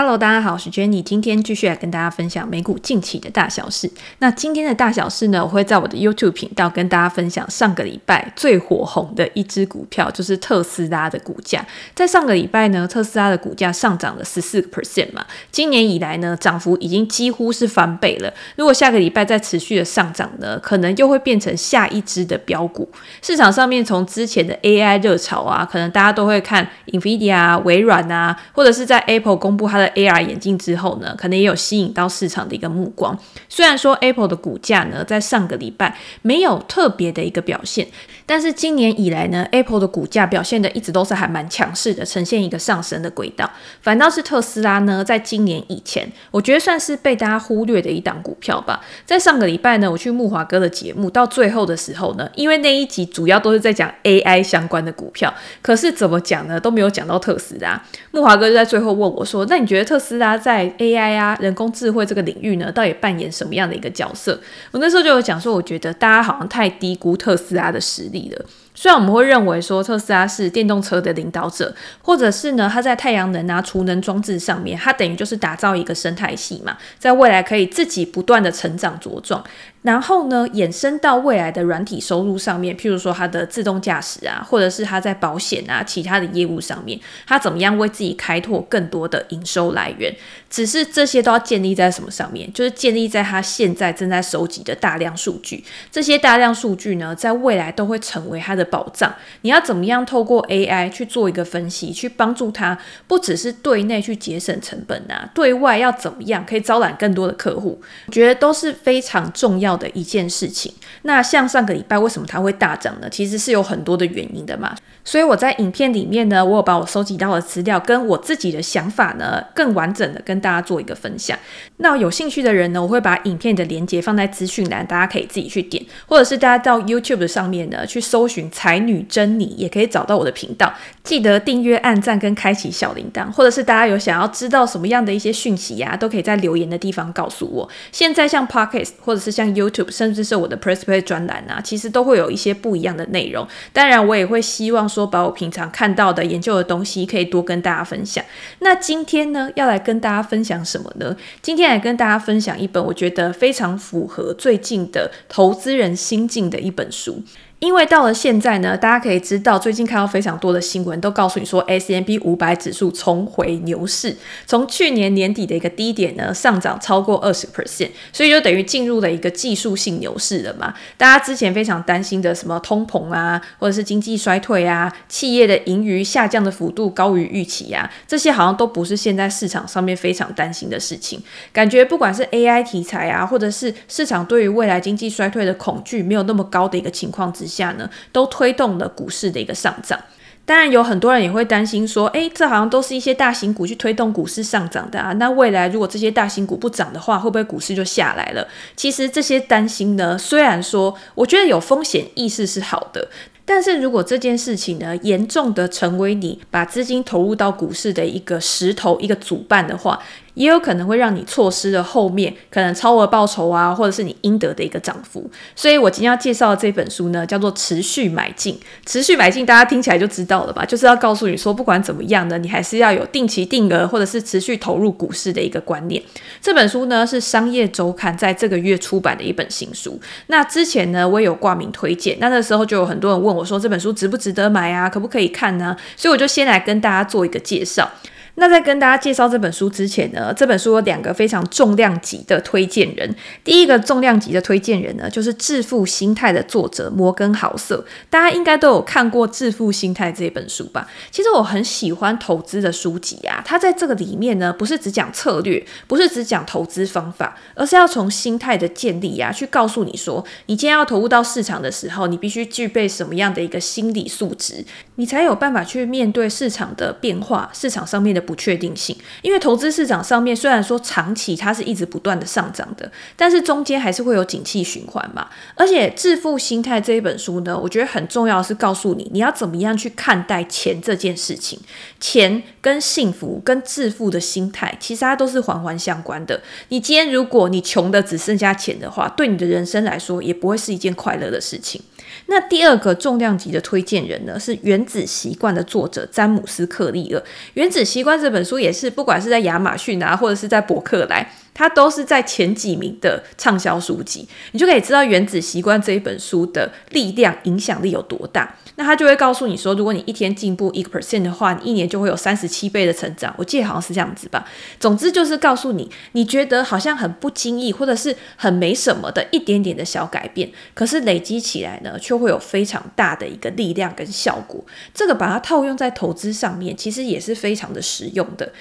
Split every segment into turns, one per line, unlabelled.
Hello，大家好，我是 Jenny，今天继续来跟大家分享美股近期的大小事。那今天的大小事呢，我会在我的 YouTube 频道跟大家分享上个礼拜最火红的一只股票，就是特斯拉的股价。在上个礼拜呢，特斯拉的股价上涨了十四个 percent 嘛，今年以来呢，涨幅已经几乎是翻倍了。如果下个礼拜再持续的上涨呢，可能又会变成下一支的标股。市场上面从之前的 AI 热潮啊，可能大家都会看 NVIDIA 啊、微软啊，或者是在 Apple 公布它的 AR 眼镜之后呢，可能也有吸引到市场的一个目光。虽然说 Apple 的股价呢，在上个礼拜没有特别的一个表现，但是今年以来呢，Apple 的股价表现的一直都是还蛮强势的，呈现一个上升的轨道。反倒是特斯拉呢，在今年以前，我觉得算是被大家忽略的一档股票吧。在上个礼拜呢，我去木华哥的节目，到最后的时候呢，因为那一集主要都是在讲 AI 相关的股票，可是怎么讲呢，都没有讲到特斯拉。木华哥就在最后问我说：“那你觉觉得特斯拉在 AI 啊，人工智慧这个领域呢，到底扮演什么样的一个角色？”我那时候就有讲说，我觉得大家好像太低估特斯拉的实力了。虽然我们会认为说特斯拉是电动车的领导者，或者是呢，它在太阳能啊、储能装置上面，它等于就是打造一个生态系嘛，在未来可以自己不断的成长茁壮。然后呢，衍生到未来的软体收入上面，譬如说它的自动驾驶啊，或者是它在保险啊、其他的业务上面，它怎么样为自己开拓更多的营收来源？只是这些都要建立在什么上面？就是建立在它现在正在收集的大量数据。这些大量数据呢，在未来都会成为它的宝藏。你要怎么样透过 AI 去做一个分析，去帮助它，不只是对内去节省成本啊，对外要怎么样可以招揽更多的客户？我觉得都是非常重要要的一件事情。那像上个礼拜为什么它会大涨呢？其实是有很多的原因的嘛。所以我在影片里面呢，我有把我收集到的资料跟我自己的想法呢，更完整的跟大家做一个分享。那有兴趣的人呢，我会把影片的连接放在资讯栏，大家可以自己去点，或者是大家到 YouTube 上面呢去搜寻“才女珍妮”，也可以找到我的频道。记得订阅、按赞跟开启小铃铛，或者是大家有想要知道什么样的一些讯息呀、都可以在留言的地方告诉我。现在像 Podcast 或者是像 You YouTube，甚至是我的 PressPlay 专栏啊，其实都会有一些不一样的内容。当然，我也会希望说，把我平常看到的、研究的东西，可以多跟大家分享。那今天呢，要来跟大家分享什么呢？今天来跟大家分享一本我觉得非常符合最近的投资人心境的一本书。因为到了现在呢，大家可以知道，最近看到非常多的新闻，都告诉你说，S M P 五百指数重回牛市，从去年年底的一个低点呢，上涨超过二十 percent，所以就等于进入了一个技术性牛市了嘛。大家之前非常担心的什么通膨啊，或者是经济衰退啊，企业的盈余下降的幅度高于预期啊，这些好像都不是现在市场上面非常担心的事情。感觉不管是 AI 题材啊，或者是市场对于未来经济衰退的恐惧没有那么高的一个情况之下呢，都推动了股市的一个上涨。当然，有很多人也会担心说，诶，这好像都是一些大型股去推动股市上涨的啊。那未来如果这些大型股不涨的话，会不会股市就下来了？其实这些担心呢，虽然说我觉得有风险意识是好的，但是如果这件事情呢，严重的成为你把资金投入到股市的一个石头、一个阻绊的话，也有可能会让你错失了后面可能超额报酬啊，或者是你应得的一个涨幅。所以我今天要介绍的这本书呢，叫做《持续买进》。持续买进，大家听起来就知道了吧？就是要告诉你说，不管怎么样呢，你还是要有定期定额或者是持续投入股市的一个观念。这本书呢，是商业周刊在这个月出版的一本新书。那之前呢，我也有挂名推荐，那那时候就有很多人问我说，这本书值不值得买啊？可不可以看呢？所以我就先来跟大家做一个介绍。那在跟大家介绍这本书之前呢，这本书有两个非常重量级的推荐人。第一个重量级的推荐人呢，就是《致富心态》的作者摩根豪瑟。大家应该都有看过《致富心态》这本书吧？其实我很喜欢投资的书籍啊，它在这个里面呢，不是只讲策略，不是只讲投资方法，而是要从心态的建立呀、去告诉你说，你今天要投入到市场的时候，你必须具备什么样的一个心理素质，你才有办法去面对市场的变化，市场上面的。不确定性，因为投资市场上面虽然说长期它是一直不断的上涨的，但是中间还是会有景气循环嘛。而且《致富心态》这一本书呢，我觉得很重要的是告诉你，你要怎么样去看待钱这件事情。钱跟幸福跟致富的心态，其实它都是环环相关的。你今天如果你穷的只剩下钱的话，对你的人生来说也不会是一件快乐的事情。那第二个重量级的推荐人呢，是《原子习惯》的作者詹姆斯·克利尔。《原子习惯》这本书也是，不管是在亚马逊啊，或者是在博客来，它都是在前几名的畅销书籍。你就可以知道《原子习惯》这一本书的力量、影响力有多大。那他就会告诉你说，如果你一天进步一个 percent 的话，你一年就会有三十七倍的成长。我记得好像是这样子吧。总之就是告诉你，你觉得好像很不经意，或者是很没什么的一点点的小改变，可是累积起来呢，却会有非常大的一个力量跟效果。这个把它套用在投资上面，其实也是非常的实用的。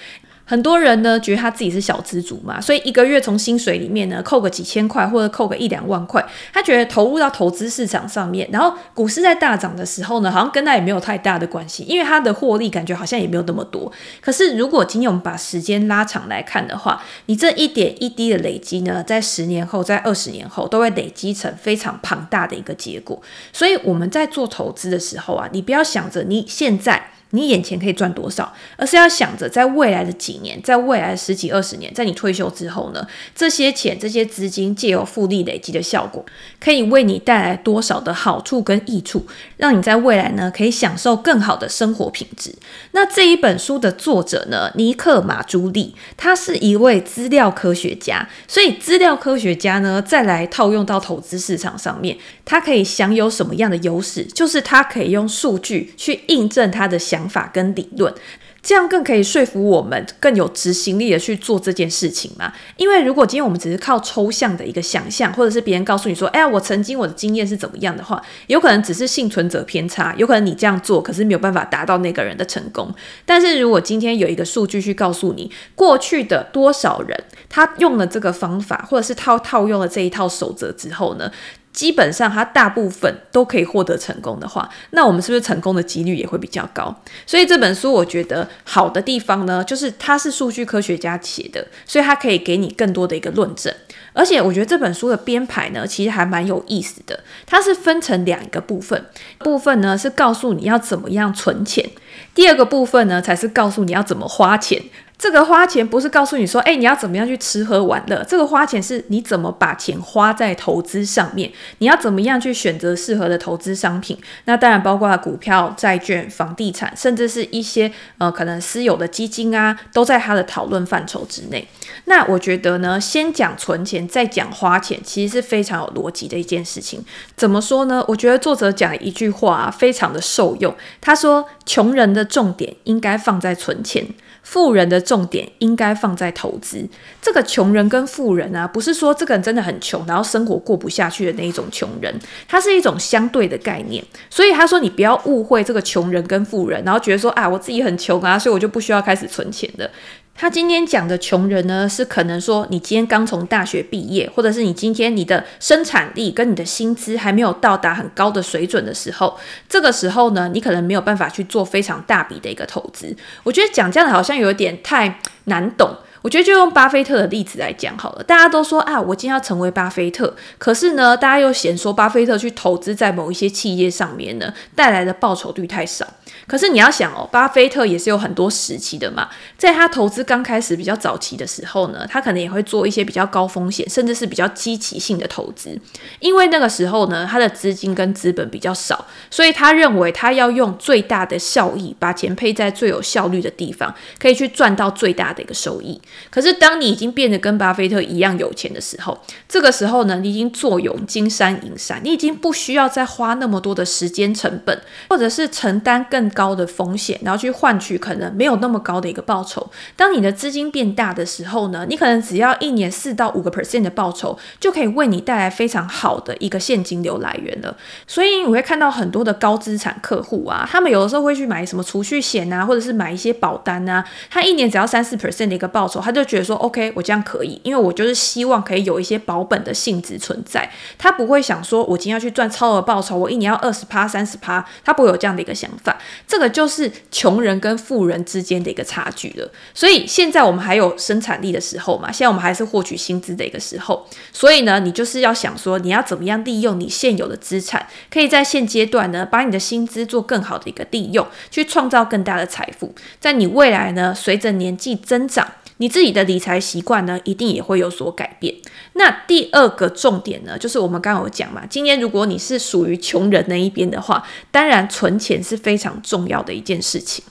很多人呢，觉得他自己是小资族嘛，所以一个月从薪水里面呢，扣个几千块或者扣个一两万块，他觉得投入到投资市场上面，然后股市在大涨的时候呢，好像跟他也没有太大的关系，因为他的获利感觉好像也没有那么多。可是如果今天我们把时间拉长来看的话，你这一点一滴的累积呢，在十年后，在二十年后，都会累积成非常庞大的一个结果。所以我们在做投资的时候啊，你不要想着你现在。你眼前可以赚多少，而是要想着在未来的几年，在未来十几二十年，在你退休之后呢，这些钱、这些资金借由复利累积的效果，可以为你带来多少的好处跟益处，让你在未来呢可以享受更好的生活品质。那这一本书的作者呢，尼克马朱利，他是一位资料科学家，所以资料科学家呢再来套用到投资市场上面，他可以享有什么样的优势？就是他可以用数据去印证他的想。想法跟理论，这样更可以说服我们更有执行力的去做这件事情嘛？因为如果今天我们只是靠抽象的一个想象，或者是别人告诉你说：“哎呀，我曾经我的经验是怎么样的话”，有可能只是幸存者偏差，有可能你这样做，可是没有办法达到那个人的成功。但是如果今天有一个数据去告诉你，过去的多少人他用了这个方法，或者是套套用了这一套守则之后呢？基本上，他大部分都可以获得成功的话，那我们是不是成功的几率也会比较高？所以这本书我觉得好的地方呢，就是它是数据科学家写的，所以它可以给你更多的一个论证。而且我觉得这本书的编排呢，其实还蛮有意思的。它是分成两个部分，部分呢是告诉你要怎么样存钱，第二个部分呢才是告诉你要怎么花钱。这个花钱不是告诉你说，哎，你要怎么样去吃喝玩乐？这个花钱是你怎么把钱花在投资上面？你要怎么样去选择适合的投资商品？那当然包括股票、债券、房地产，甚至是一些呃可能私有的基金啊，都在他的讨论范畴之内。那我觉得呢，先讲存钱，再讲花钱，其实是非常有逻辑的一件事情。怎么说呢？我觉得作者讲一句话啊，非常的受用。他说：“穷人的重点应该放在存钱。”富人的重点应该放在投资。这个穷人跟富人啊，不是说这个人真的很穷，然后生活过不下去的那一种穷人，它是一种相对的概念。所以他说，你不要误会这个穷人跟富人，然后觉得说啊，我自己很穷啊，所以我就不需要开始存钱的。他今天讲的穷人呢，是可能说你今天刚从大学毕业，或者是你今天你的生产力跟你的薪资还没有到达很高的水准的时候，这个时候呢，你可能没有办法去做非常大笔的一个投资。我觉得讲这样的好像有点太难懂。我觉得就用巴菲特的例子来讲好了。大家都说啊，我今天要成为巴菲特，可是呢，大家又嫌说巴菲特去投资在某一些企业上面呢，带来的报酬率太少。可是你要想哦，巴菲特也是有很多时期的嘛。在他投资刚开始比较早期的时候呢，他可能也会做一些比较高风险，甚至是比较积极性的投资。因为那个时候呢，他的资金跟资本比较少，所以他认为他要用最大的效益，把钱配在最有效率的地方，可以去赚到最大的一个收益。可是当你已经变得跟巴菲特一样有钱的时候，这个时候呢，你已经坐拥金山银山，你已经不需要再花那么多的时间成本，或者是承担更高的风险，然后去换取可能没有那么高的一个报酬。当你的资金变大的时候呢，你可能只要一年四到五个 percent 的报酬，就可以为你带来非常好的一个现金流来源了。所以你会看到很多的高资产客户啊，他们有的时候会去买什么储蓄险啊，或者是买一些保单啊，他一年只要三四 percent 的一个报酬，他就觉得说 OK，我这样可以，因为我就是希望可以有一些保本的性质存在。他不会想说我今天要去赚超额报酬，我一年要二十趴、三十趴，他不会有这样的一个想法。这个就是穷人跟富人之间的一个差距了。所以现在我们还有生产力的时候嘛，现在我们还是获取薪资的一个时候。所以呢，你就是要想说，你要怎么样利用你现有的资产，可以在现阶段呢，把你的薪资做更好的一个利用，去创造更大的财富。在你未来呢，随着年纪增长，你自己的理财习惯呢，一定也会有所改变。那第二个重点呢，就是我们刚刚有讲嘛，今天如果你是属于穷人那一边的话，当然存钱是非常重要的一件事情。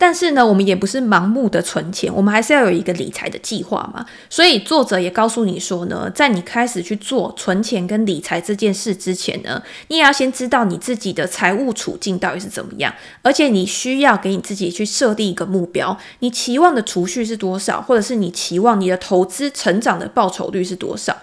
但是呢，我们也不是盲目的存钱，我们还是要有一个理财的计划嘛。所以作者也告诉你说呢，在你开始去做存钱跟理财这件事之前呢，你也要先知道你自己的财务处境到底是怎么样，而且你需要给你自己去设定一个目标，你期望的储蓄是多少，或者是你期望你的投资成长的报酬率是多少，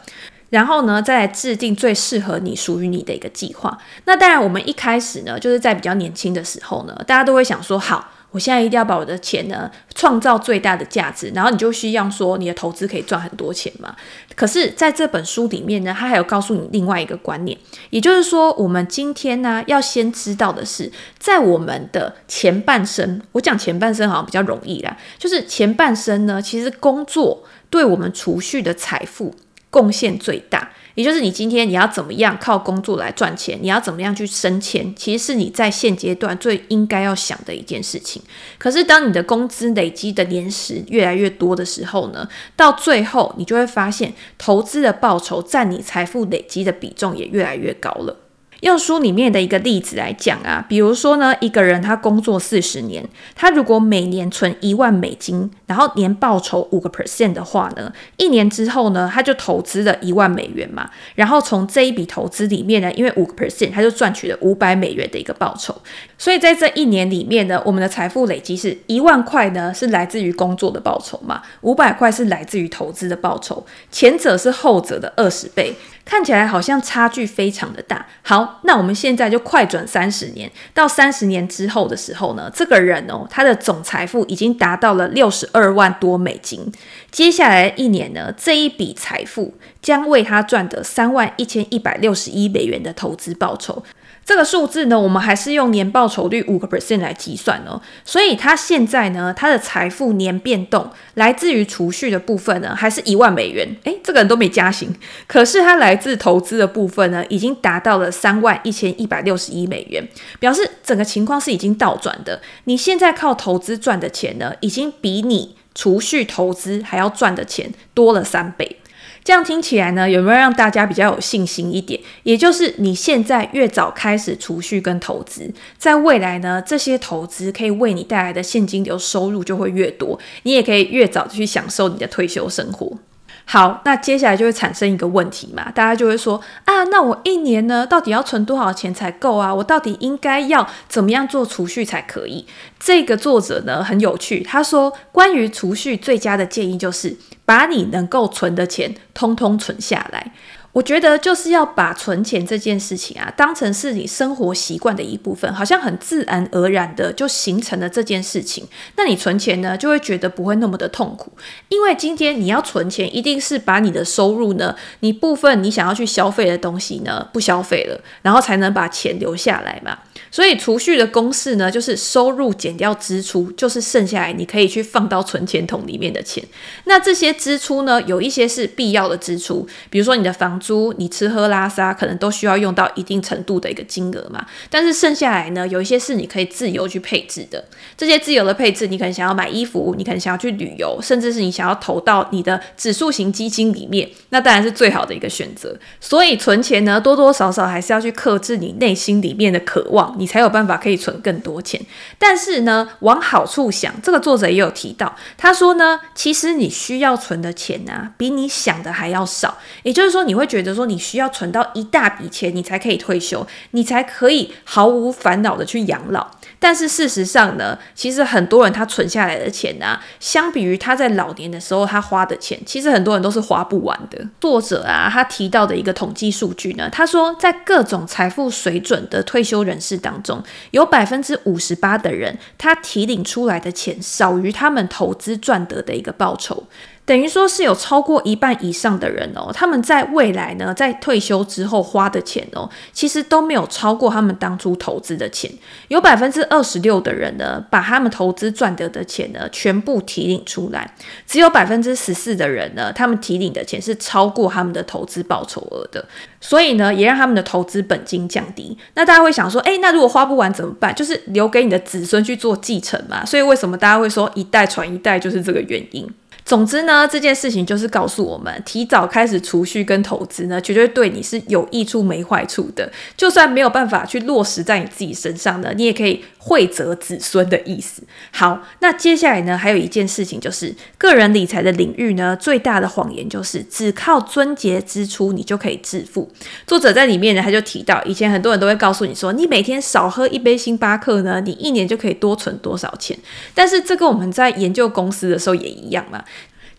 然后呢，再来制定最适合你、属于你的一个计划。那当然，我们一开始呢，就是在比较年轻的时候呢，大家都会想说，好。我现在一定要把我的钱呢创造最大的价值，然后你就需要说你的投资可以赚很多钱嘛。可是在这本书里面呢，他还有告诉你另外一个观念，也就是说，我们今天呢要先知道的是，在我们的前半生，我讲前半生好像比较容易啦，就是前半生呢，其实工作对我们储蓄的财富贡献最大。也就是你今天你要怎么样靠工作来赚钱，你要怎么样去升迁，其实是你在现阶段最应该要想的一件事情。可是当你的工资累积的年时越来越多的时候呢，到最后你就会发现，投资的报酬占你财富累积的比重也越来越高了。用书里面的一个例子来讲啊，比如说呢，一个人他工作四十年，他如果每年存一万美金，然后年报酬五个 percent 的话呢，一年之后呢，他就投资了一万美元嘛，然后从这一笔投资里面呢，因为五个 percent，他就赚取了五百美元的一个报酬。所以在这一年里面呢，我们的财富累积是一万块呢，是来自于工作的报酬嘛，五百块是来自于投资的报酬，前者是后者的二十倍。看起来好像差距非常的大。好，那我们现在就快转三十年，到三十年之后的时候呢，这个人哦，他的总财富已经达到了六十二万多美金。接下来一年呢，这一笔财富将为他赚得三万一千一百六十一美元的投资报酬。这个数字呢，我们还是用年报酬率五个 percent 来计算哦。所以他现在呢，他的财富年变动来自于储蓄的部分呢，还是一万美元。诶，这个人都没加薪，可是他来自投资的部分呢，已经达到了三万一千一百六十一美元，表示整个情况是已经倒转的。你现在靠投资赚的钱呢，已经比你储蓄投资还要赚的钱多了三倍。这样听起来呢，有没有让大家比较有信心一点？也就是你现在越早开始储蓄跟投资，在未来呢，这些投资可以为你带来的现金流收入就会越多，你也可以越早去享受你的退休生活。好，那接下来就会产生一个问题嘛，大家就会说啊，那我一年呢，到底要存多少钱才够啊？我到底应该要怎么样做储蓄才可以？这个作者呢，很有趣，他说关于储蓄最佳的建议就是把你能够存的钱通通存下来。我觉得就是要把存钱这件事情啊，当成是你生活习惯的一部分，好像很自然而然的就形成了这件事情。那你存钱呢，就会觉得不会那么的痛苦，因为今天你要存钱，一定是把你的收入呢，你部分你想要去消费的东西呢，不消费了，然后才能把钱留下来嘛。所以储蓄的公式呢，就是收入减掉支出，就是剩下来你可以去放到存钱桶里面的钱。那这些支出呢，有一些是必要的支出，比如说你的房租，你吃喝拉撒可能都需要用到一定程度的一个金额嘛。但是剩下来呢，有一些是你可以自由去配置的。这些自由的配置，你可能想要买衣服，你可能想要去旅游，甚至是你想要投到你的指数型基金里面，那当然是最好的一个选择。所以存钱呢，多多少少还是要去克制你内心里面的渴望。你才有办法可以存更多钱，但是呢，往好处想，这个作者也有提到，他说呢，其实你需要存的钱啊，比你想的还要少。也就是说，你会觉觉得说，你需要存到一大笔钱，你才可以退休，你才可以毫无烦恼的去养老。但是事实上呢，其实很多人他存下来的钱啊，相比于他在老年的时候他花的钱，其实很多人都是花不完的。作者啊，他提到的一个统计数据呢，他说在各种财富水准的退休人士当中，有百分之五十八的人，他提领出来的钱少于他们投资赚得的一个报酬。等于说是有超过一半以上的人哦，他们在未来呢，在退休之后花的钱哦，其实都没有超过他们当初投资的钱。有百分之二十六的人呢，把他们投资赚得的钱呢，全部提领出来；只有百分之十四的人呢，他们提领的钱是超过他们的投资报酬额的。所以呢，也让他们的投资本金降低。那大家会想说，诶，那如果花不完怎么办？就是留给你的子孙去做继承嘛。所以为什么大家会说一代传一代，就是这个原因。总之呢，这件事情就是告诉我们，提早开始储蓄跟投资呢，绝对对你是有益处没坏处的。就算没有办法去落实在你自己身上呢，你也可以惠泽子孙的意思。好，那接下来呢，还有一件事情就是，个人理财的领域呢，最大的谎言就是只靠撙节支出你就可以致富。作者在里面呢，他就提到，以前很多人都会告诉你说，你每天少喝一杯星巴克呢，你一年就可以多存多少钱。但是这个我们在研究公司的时候也一样嘛。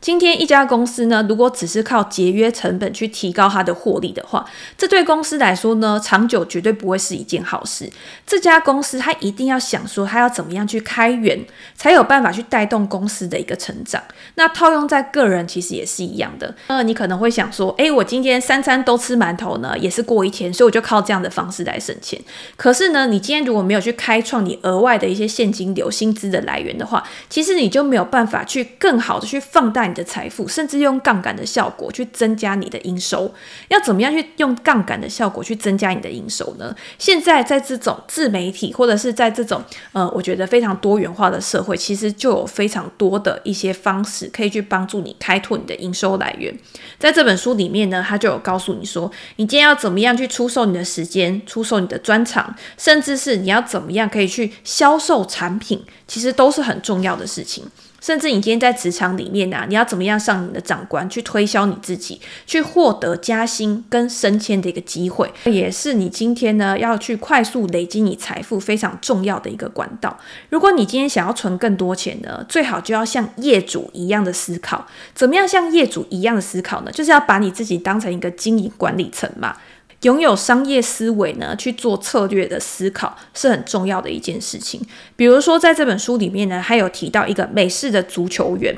今天一家公司呢，如果只是靠节约成本去提高它的获利的话，这对公司来说呢，长久绝对不会是一件好事。这家公司它一定要想说，它要怎么样去开源，才有办法去带动公司的一个成长。那套用在个人其实也是一样的。呃，你可能会想说，诶，我今天三餐都吃馒头呢，也是过一天，所以我就靠这样的方式来省钱。可是呢，你今天如果没有去开创你额外的一些现金流、薪资的来源的话，其实你就没有办法去更好的去放大你的财富，甚至用杠杆的效果去增加你的营收。要怎么样去用杠杆的效果去增加你的营收呢？现在在这种自媒体或者是在这种呃，我觉得非常多元化的社会，其实就有非常多的一些方式可以去帮助你开拓你的营收来源。在这本书里面呢，他就有告诉你说，你今天要怎么样去出售你的时间，出售你的专长，甚至是你要怎么样可以去销售产品，其实都是很重要的事情。甚至你今天在职场里面啊，你要怎么样上你的长官去推销你自己，去获得加薪跟升迁的一个机会，也是你今天呢要去快速累积你财富非常重要的一个管道。如果你今天想要存更多钱呢，最好就要像业主一样的思考。怎么样像业主一样的思考呢？就是要把你自己当成一个经营管理层嘛。拥有商业思维呢，去做策略的思考是很重要的一件事情。比如说，在这本书里面呢，还有提到一个美式的足球员。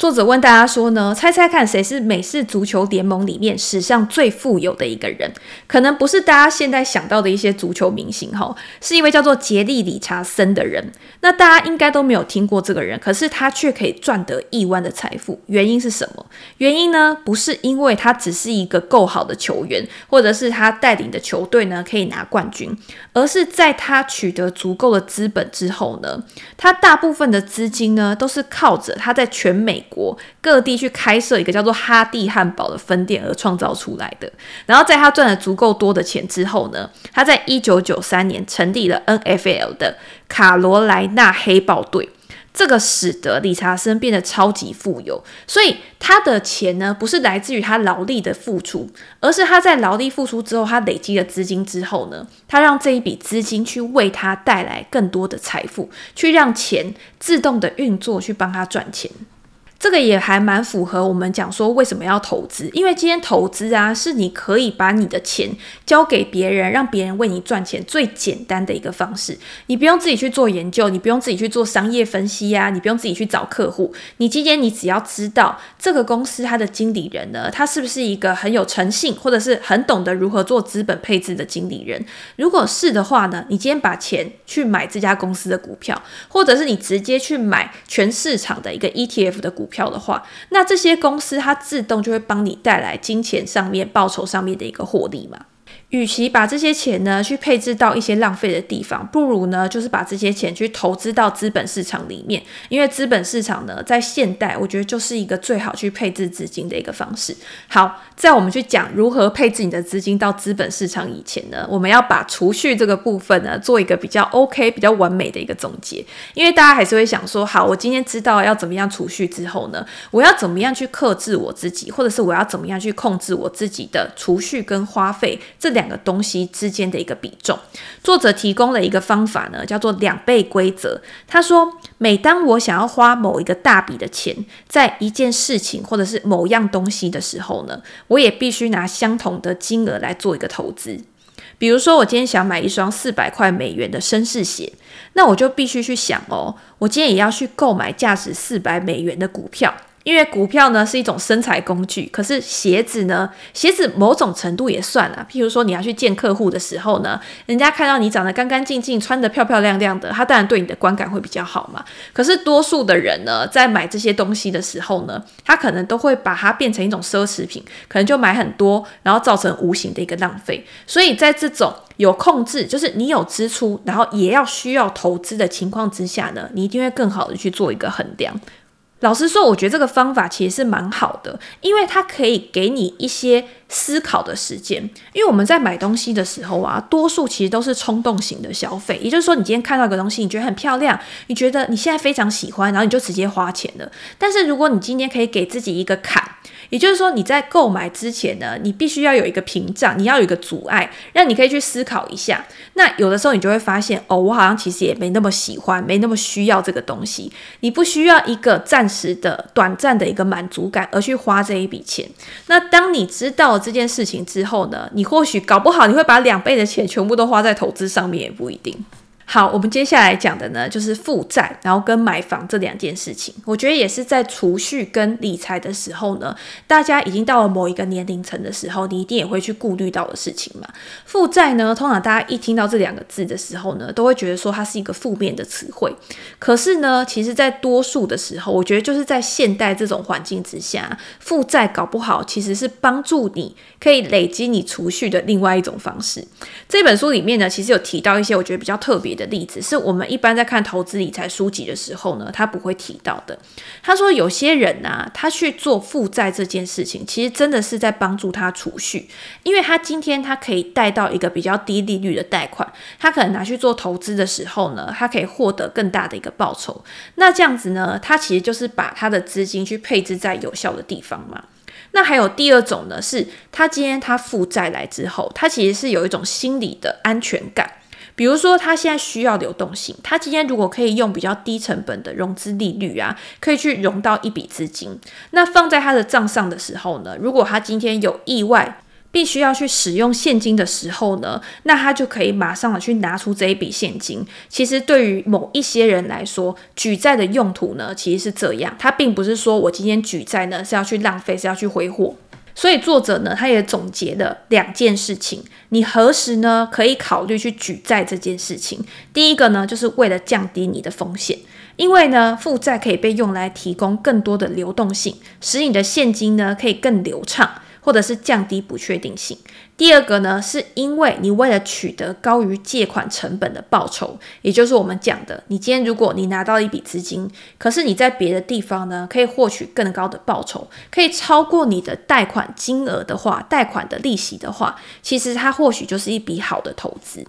作者问大家说呢，猜猜看谁是美式足球联盟里面史上最富有的一个人？可能不是大家现在想到的一些足球明星哈，是一位叫做杰利·理查森的人。那大家应该都没有听过这个人，可是他却可以赚得亿万的财富。原因是什么？原因呢，不是因为他只是一个够好的球员，或者是他带领的球队呢可以拿冠军，而是在他取得足够的资本之后呢，他大部分的资金呢都是靠着他在全美。国各地去开设一个叫做哈蒂汉堡的分店而创造出来的。然后在他赚了足够多的钱之后呢，他在一九九三年成立了 NFL 的卡罗莱纳黑豹队。这个使得理查森变得超级富有。所以他的钱呢，不是来自于他劳力的付出，而是他在劳力付出之后，他累积了资金之后呢，他让这一笔资金去为他带来更多的财富，去让钱自动的运作，去帮他赚钱。这个也还蛮符合我们讲说为什么要投资，因为今天投资啊，是你可以把你的钱交给别人，让别人为你赚钱最简单的一个方式。你不用自己去做研究，你不用自己去做商业分析呀，你不用自己去找客户。你今天你只要知道这个公司它的经理人呢，他是不是一个很有诚信，或者是很懂得如何做资本配置的经理人。如果是的话呢，你今天把钱去买这家公司的股票，或者是你直接去买全市场的一个 ETF 的股票的话，那这些公司它自动就会帮你带来金钱上面、报酬上面的一个获利嘛。与其把这些钱呢去配置到一些浪费的地方，不如呢就是把这些钱去投资到资本市场里面。因为资本市场呢在现代，我觉得就是一个最好去配置资金的一个方式。好，在我们去讲如何配置你的资金到资本市场以前呢，我们要把储蓄这个部分呢做一个比较 OK、比较完美的一个总结。因为大家还是会想说，好，我今天知道要怎么样储蓄之后呢，我要怎么样去克制我自己，或者是我要怎么样去控制我自己的储蓄跟花费这两。个东西之间的一个比重，作者提供了一个方法呢，叫做两倍规则。他说，每当我想要花某一个大笔的钱在一件事情或者是某样东西的时候呢，我也必须拿相同的金额来做一个投资。比如说，我今天想买一双四百块美元的绅士鞋，那我就必须去想哦，我今天也要去购买价值四百美元的股票。因为股票呢是一种生财工具，可是鞋子呢，鞋子某种程度也算啊。譬如说你要去见客户的时候呢，人家看到你长得干干净净，穿得漂漂亮亮的，他当然对你的观感会比较好嘛。可是多数的人呢，在买这些东西的时候呢，他可能都会把它变成一种奢侈品，可能就买很多，然后造成无形的一个浪费。所以在这种有控制，就是你有支出，然后也要需要投资的情况之下呢，你一定会更好的去做一个衡量。老实说，我觉得这个方法其实是蛮好的，因为它可以给你一些思考的时间。因为我们在买东西的时候啊，多数其实都是冲动型的消费，也就是说，你今天看到一个东西，你觉得很漂亮，你觉得你现在非常喜欢，然后你就直接花钱了。但是如果你今天可以给自己一个坎，也就是说，你在购买之前呢，你必须要有一个屏障，你要有一个阻碍，让你可以去思考一下。那有的时候你就会发现，哦，我好像其实也没那么喜欢，没那么需要这个东西。你不需要一个暂时的、短暂的一个满足感而去花这一笔钱。那当你知道这件事情之后呢，你或许搞不好你会把两倍的钱全部都花在投资上面，也不一定。好，我们接下来讲的呢，就是负债，然后跟买房这两件事情。我觉得也是在储蓄跟理财的时候呢，大家已经到了某一个年龄层的时候，你一定也会去顾虑到的事情嘛。负债呢，通常大家一听到这两个字的时候呢，都会觉得说它是一个负面的词汇。可是呢，其实在多数的时候，我觉得就是在现代这种环境之下，负债搞不好其实是帮助你可以累积你储蓄的另外一种方式。这本书里面呢，其实有提到一些我觉得比较特别的例子，是我们一般在看投资理财书籍的时候呢，他不会提到的。他说有些人啊，他去做负债这件事情，其实真的是在帮助他储蓄，因为他今天他可以贷到一个比较低利率的贷款，他可能拿去做投资的时候呢，他可以获得更大的一个报酬。那这样子呢，他其实就是把他的资金去配置在有效的地方嘛。那还有第二种呢，是他今天他负债来之后，他其实是有一种心理的安全感。比如说，他现在需要流动性，他今天如果可以用比较低成本的融资利率啊，可以去融到一笔资金，那放在他的账上的时候呢，如果他今天有意外，必须要去使用现金的时候呢，那他就可以马上的去拿出这一笔现金。其实对于某一些人来说，举债的用途呢，其实是这样，他并不是说我今天举债呢是要去浪费，是要去挥霍。所以作者呢，他也总结了两件事情，你何时呢可以考虑去举债这件事情。第一个呢，就是为了降低你的风险，因为呢，负债可以被用来提供更多的流动性，使你的现金呢可以更流畅。或者是降低不确定性。第二个呢，是因为你为了取得高于借款成本的报酬，也就是我们讲的，你今天如果你拿到一笔资金，可是你在别的地方呢，可以获取更高的报酬，可以超过你的贷款金额的话，贷款的利息的话，其实它或许就是一笔好的投资。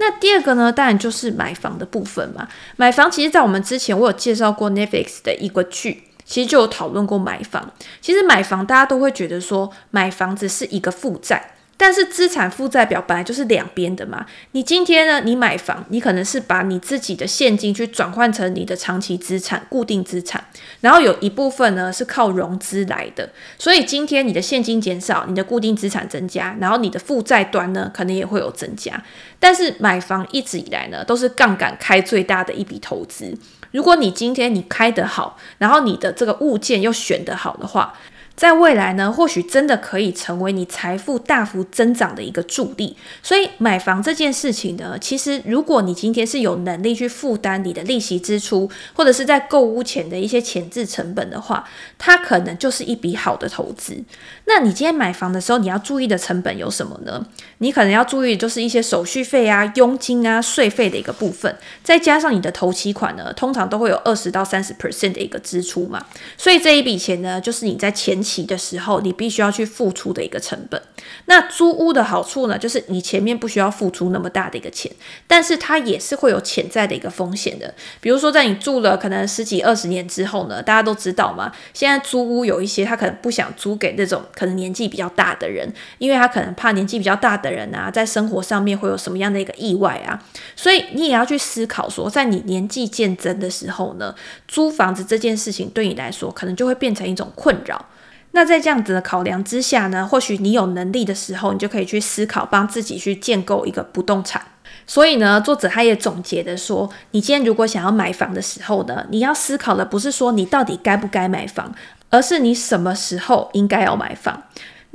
那第二个呢，当然就是买房的部分嘛。买房其实，在我们之前我有介绍过 Netflix 的一个剧。其实就有讨论过买房。其实买房，大家都会觉得说买房子是一个负债，但是资产负债表本来就是两边的嘛。你今天呢，你买房，你可能是把你自己的现金去转换成你的长期资产、固定资产，然后有一部分呢是靠融资来的。所以今天你的现金减少，你的固定资产增加，然后你的负债端呢可能也会有增加。但是买房一直以来呢都是杠杆开最大的一笔投资。如果你今天你开得好，然后你的这个物件又选得好的话，在未来呢，或许真的可以成为你财富大幅增长的一个助力。所以买房这件事情呢，其实如果你今天是有能力去负担你的利息支出，或者是在购屋前的一些前置成本的话，它可能就是一笔好的投资。那你今天买房的时候，你要注意的成本有什么呢？你可能要注意的就是一些手续费啊、佣金啊、税费的一个部分，再加上你的头期款呢，通常都会有二十到三十 percent 的一个支出嘛。所以这一笔钱呢，就是你在前的时候，你必须要去付出的一个成本。那租屋的好处呢，就是你前面不需要付出那么大的一个钱，但是它也是会有潜在的一个风险的。比如说，在你住了可能十几二十年之后呢，大家都知道嘛，现在租屋有一些他可能不想租给那种可能年纪比较大的人，因为他可能怕年纪比较大的人啊，在生活上面会有什么样的一个意外啊，所以你也要去思考说，在你年纪渐增的时候呢，租房子这件事情对你来说，可能就会变成一种困扰。那在这样子的考量之下呢，或许你有能力的时候，你就可以去思考帮自己去建构一个不动产。所以呢，作者他也总结的说，你今天如果想要买房的时候呢，你要思考的不是说你到底该不该买房，而是你什么时候应该要买房。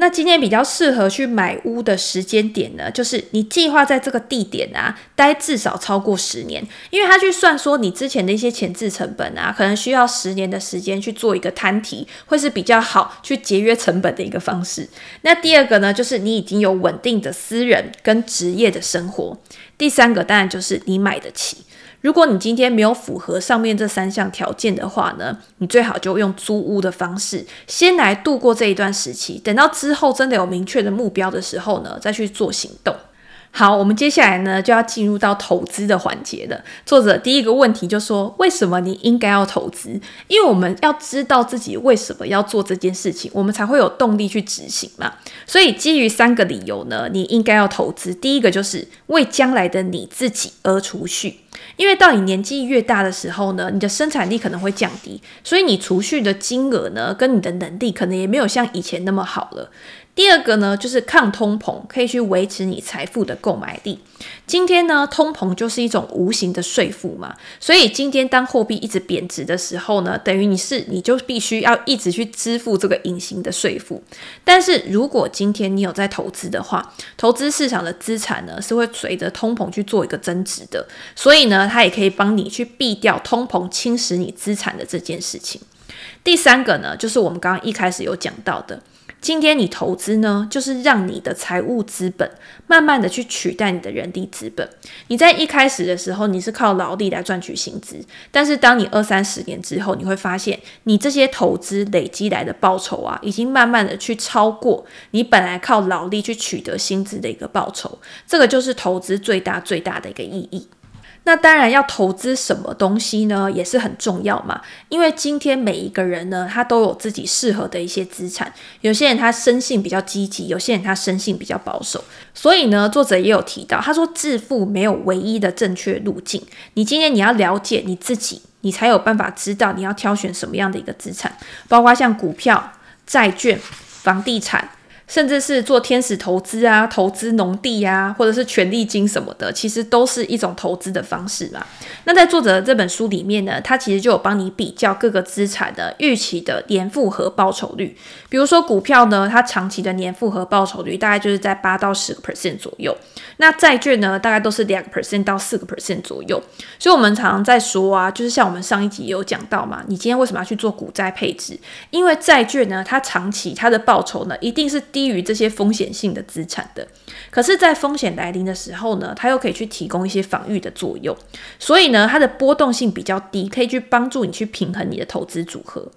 那今天比较适合去买屋的时间点呢，就是你计划在这个地点啊待至少超过十年，因为他去算说你之前的一些前置成本啊，可能需要十年的时间去做一个摊提，会是比较好去节约成本的一个方式。那第二个呢，就是你已经有稳定的私人跟职业的生活。第三个当然就是你买得起。如果你今天没有符合上面这三项条件的话呢，你最好就用租屋的方式，先来度过这一段时期，等到之后真的有明确的目标的时候呢，再去做行动。好，我们接下来呢就要进入到投资的环节了。作者第一个问题就说：为什么你应该要投资？因为我们要知道自己为什么要做这件事情，我们才会有动力去执行嘛。所以基于三个理由呢，你应该要投资。第一个就是为将来的你自己而储蓄，因为到你年纪越大的时候呢，你的生产力可能会降低，所以你储蓄的金额呢，跟你的能力可能也没有像以前那么好了。第二个呢，就是抗通膨，可以去维持你财富的购买力。今天呢，通膨就是一种无形的税负嘛，所以今天当货币一直贬值的时候呢，等于你是你就必须要一直去支付这个隐形的税负。但是如果今天你有在投资的话，投资市场的资产呢是会随着通膨去做一个增值的，所以呢，它也可以帮你去避掉通膨侵蚀你资产的这件事情。第三个呢，就是我们刚刚一开始有讲到的。今天你投资呢，就是让你的财务资本慢慢的去取代你的人力资本。你在一开始的时候，你是靠劳力来赚取薪资，但是当你二三十年之后，你会发现，你这些投资累积来的报酬啊，已经慢慢的去超过你本来靠劳力去取得薪资的一个报酬。这个就是投资最大最大的一个意义。那当然要投资什么东西呢，也是很重要嘛。因为今天每一个人呢，他都有自己适合的一些资产。有些人他生性比较积极，有些人他生性比较保守。所以呢，作者也有提到，他说致富没有唯一的正确路径。你今天你要了解你自己，你才有办法知道你要挑选什么样的一个资产，包括像股票、债券、房地产。甚至是做天使投资啊，投资农地啊，或者是权利金什么的，其实都是一种投资的方式嘛。那在作者这本书里面呢，他其实就有帮你比较各个资产的预期的年复合报酬率。比如说股票呢，它长期的年复合报酬率大概就是在八到十个 percent 左右。那债券呢，大概都是两个 percent 到四个 percent 左右。所以我们常常在说啊，就是像我们上一集也有讲到嘛，你今天为什么要去做股债配置？因为债券呢，它长期它的报酬呢，一定是低于这些风险性的资产的，可是，在风险来临的时候呢，它又可以去提供一些防御的作用，所以呢，它的波动性比较低，可以去帮助你去平衡你的投资组合。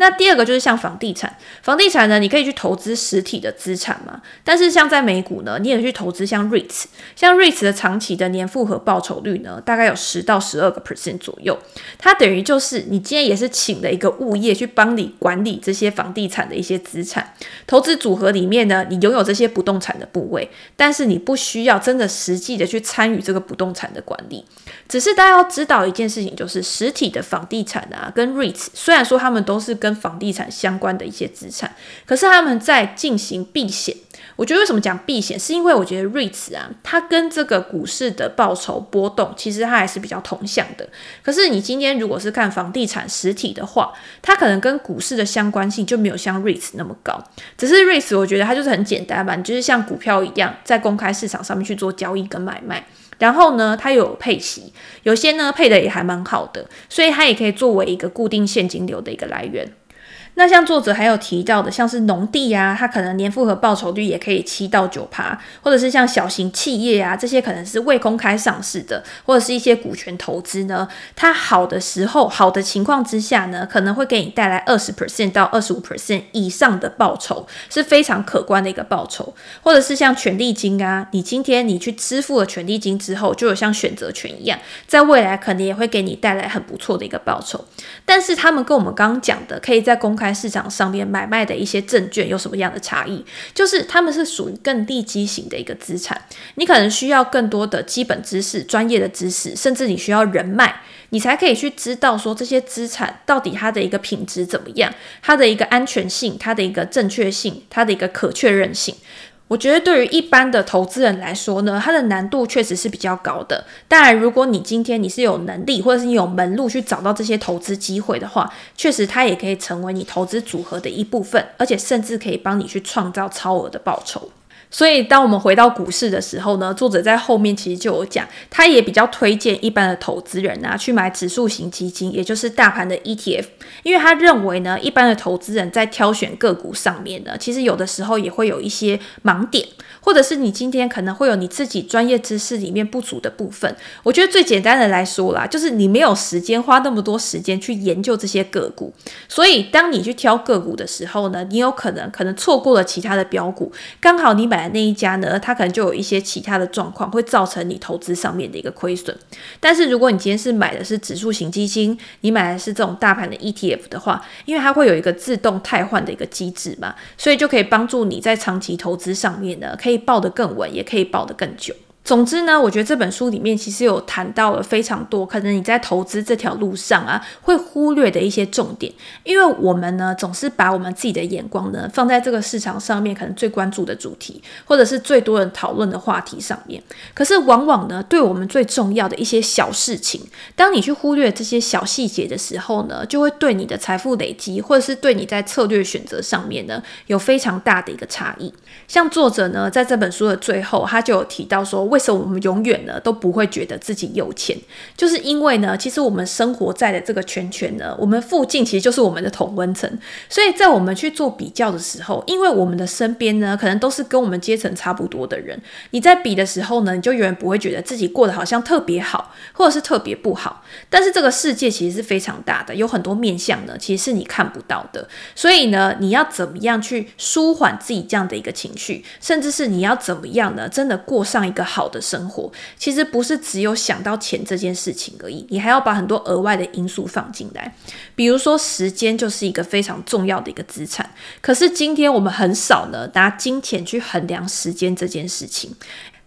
那第二个就是像房地产，房地产呢，你可以去投资实体的资产嘛。但是像在美股呢，你也去投资像 REITs，像 REITs 的长期的年复合报酬率呢，大概有十到十二个 percent 左右。它等于就是你今天也是请了一个物业去帮你管理这些房地产的一些资产。投资组合里面呢，你拥有这些不动产的部位，但是你不需要真的实际的去参与这个不动产的管理。只是大家要知道一件事情，就是实体的房地产啊，跟 REITs 虽然说他们都是跟跟房地产相关的一些资产，可是他们在进行避险。我觉得为什么讲避险，是因为我觉得 REITs 啊，它跟这个股市的报酬波动，其实它还是比较同向的。可是你今天如果是看房地产实体的话，它可能跟股市的相关性就没有像 REITs 那么高。只是 REITs 我觉得它就是很简单嘛，你就是像股票一样，在公开市场上面去做交易跟买卖。然后呢，它有配息，有些呢配的也还蛮好的，所以它也可以作为一个固定现金流的一个来源。那像作者还有提到的，像是农地啊，它可能年复合报酬率也可以七到九趴，或者是像小型企业啊，这些可能是未公开上市的，或者是一些股权投资呢，它好的时候，好的情况之下呢，可能会给你带来二十 percent 到二十五 percent 以上的报酬，是非常可观的一个报酬。或者是像权利金啊，你今天你去支付了权利金之后，就有像选择权一样，在未来可能也会给你带来很不错的一个报酬。但是他们跟我们刚刚讲的，可以在公开市场上面买卖的一些证券有什么样的差异？就是他们是属于更利基型的一个资产，你可能需要更多的基本知识、专业的知识，甚至你需要人脉，你才可以去知道说这些资产到底它的一个品质怎么样，它的一个安全性、它的一个正确性、它的一个可确认性。我觉得对于一般的投资人来说呢，它的难度确实是比较高的。当然，如果你今天你是有能力，或者是你有门路去找到这些投资机会的话，确实它也可以成为你投资组合的一部分，而且甚至可以帮你去创造超额的报酬。所以，当我们回到股市的时候呢，作者在后面其实就有讲，他也比较推荐一般的投资人啊去买指数型基金，也就是大盘的 ETF，因为他认为呢，一般的投资人在挑选个股上面呢，其实有的时候也会有一些盲点，或者是你今天可能会有你自己专业知识里面不足的部分。我觉得最简单的来说啦，就是你没有时间花那么多时间去研究这些个股，所以当你去挑个股的时候呢，你有可能可能错过了其他的标股，刚好你买。那一家呢，它可能就有一些其他的状况，会造成你投资上面的一个亏损。但是如果你今天是买的是指数型基金，你买的是这种大盘的 ETF 的话，因为它会有一个自动汰换的一个机制嘛，所以就可以帮助你在长期投资上面呢，可以抱得更稳，也可以抱得更久。总之呢，我觉得这本书里面其实有谈到了非常多，可能你在投资这条路上啊，会忽略的一些重点。因为我们呢，总是把我们自己的眼光呢，放在这个市场上面，可能最关注的主题，或者是最多人讨论的话题上面。可是往往呢，对我们最重要的一些小事情，当你去忽略这些小细节的时候呢，就会对你的财富累积，或者是对你在策略选择上面呢，有非常大的一个差异。像作者呢，在这本书的最后，他就有提到说，为什么我们永远呢都不会觉得自己有钱？就是因为呢，其实我们生活在的这个圈圈呢，我们附近其实就是我们的同温层。所以在我们去做比较的时候，因为我们的身边呢，可能都是跟我们阶层差不多的人，你在比的时候呢，你就永远不会觉得自己过得好像特别好，或者是特别不好。但是这个世界其实是非常大的，有很多面向呢，其实是你看不到的。所以呢，你要怎么样去舒缓自己这样的一个情绪，甚至是你要怎么样呢，真的过上一个好。好的生活其实不是只有想到钱这件事情而已，你还要把很多额外的因素放进来，比如说时间就是一个非常重要的一个资产。可是今天我们很少呢拿金钱去衡量时间这件事情。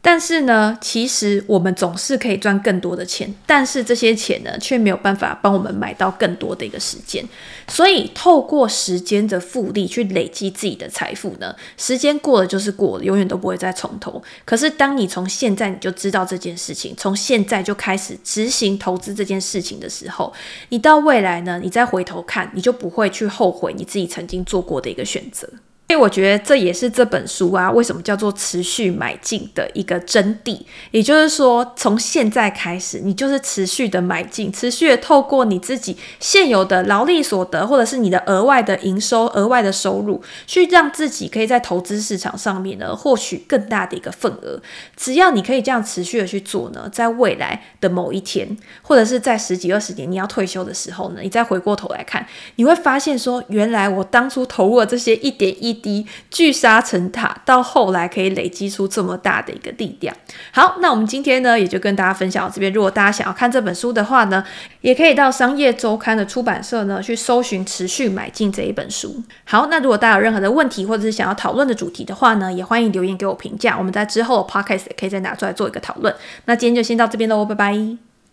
但是呢，其实我们总是可以赚更多的钱，但是这些钱呢，却没有办法帮我们买到更多的一个时间。所以，透过时间的复利去累积自己的财富呢，时间过了就是过了，永远都不会再从头。可是，当你从现在你就知道这件事情，从现在就开始执行投资这件事情的时候，你到未来呢，你再回头看，你就不会去后悔你自己曾经做过的一个选择。所以我觉得这也是这本书啊，为什么叫做持续买进的一个真谛。也就是说，从现在开始，你就是持续的买进，持续的透过你自己现有的劳力所得，或者是你的额外的营收、额外的收入，去让自己可以在投资市场上面呢，获取更大的一个份额。只要你可以这样持续的去做呢，在未来的某一天，或者是在十几二十年你要退休的时候呢，你再回过头来看，你会发现说，原来我当初投入了这些一点一。低聚沙成塔，到后来可以累积出这么大的一个力量。好，那我们今天呢，也就跟大家分享到这边。如果大家想要看这本书的话呢，也可以到商业周刊的出版社呢去搜寻《持续买进》这一本书。好，那如果大家有任何的问题，或者是想要讨论的主题的话呢，也欢迎留言给我评价。我们在之后的 podcast 也可以再拿出来做一个讨论。那今天就先到这边喽，拜拜。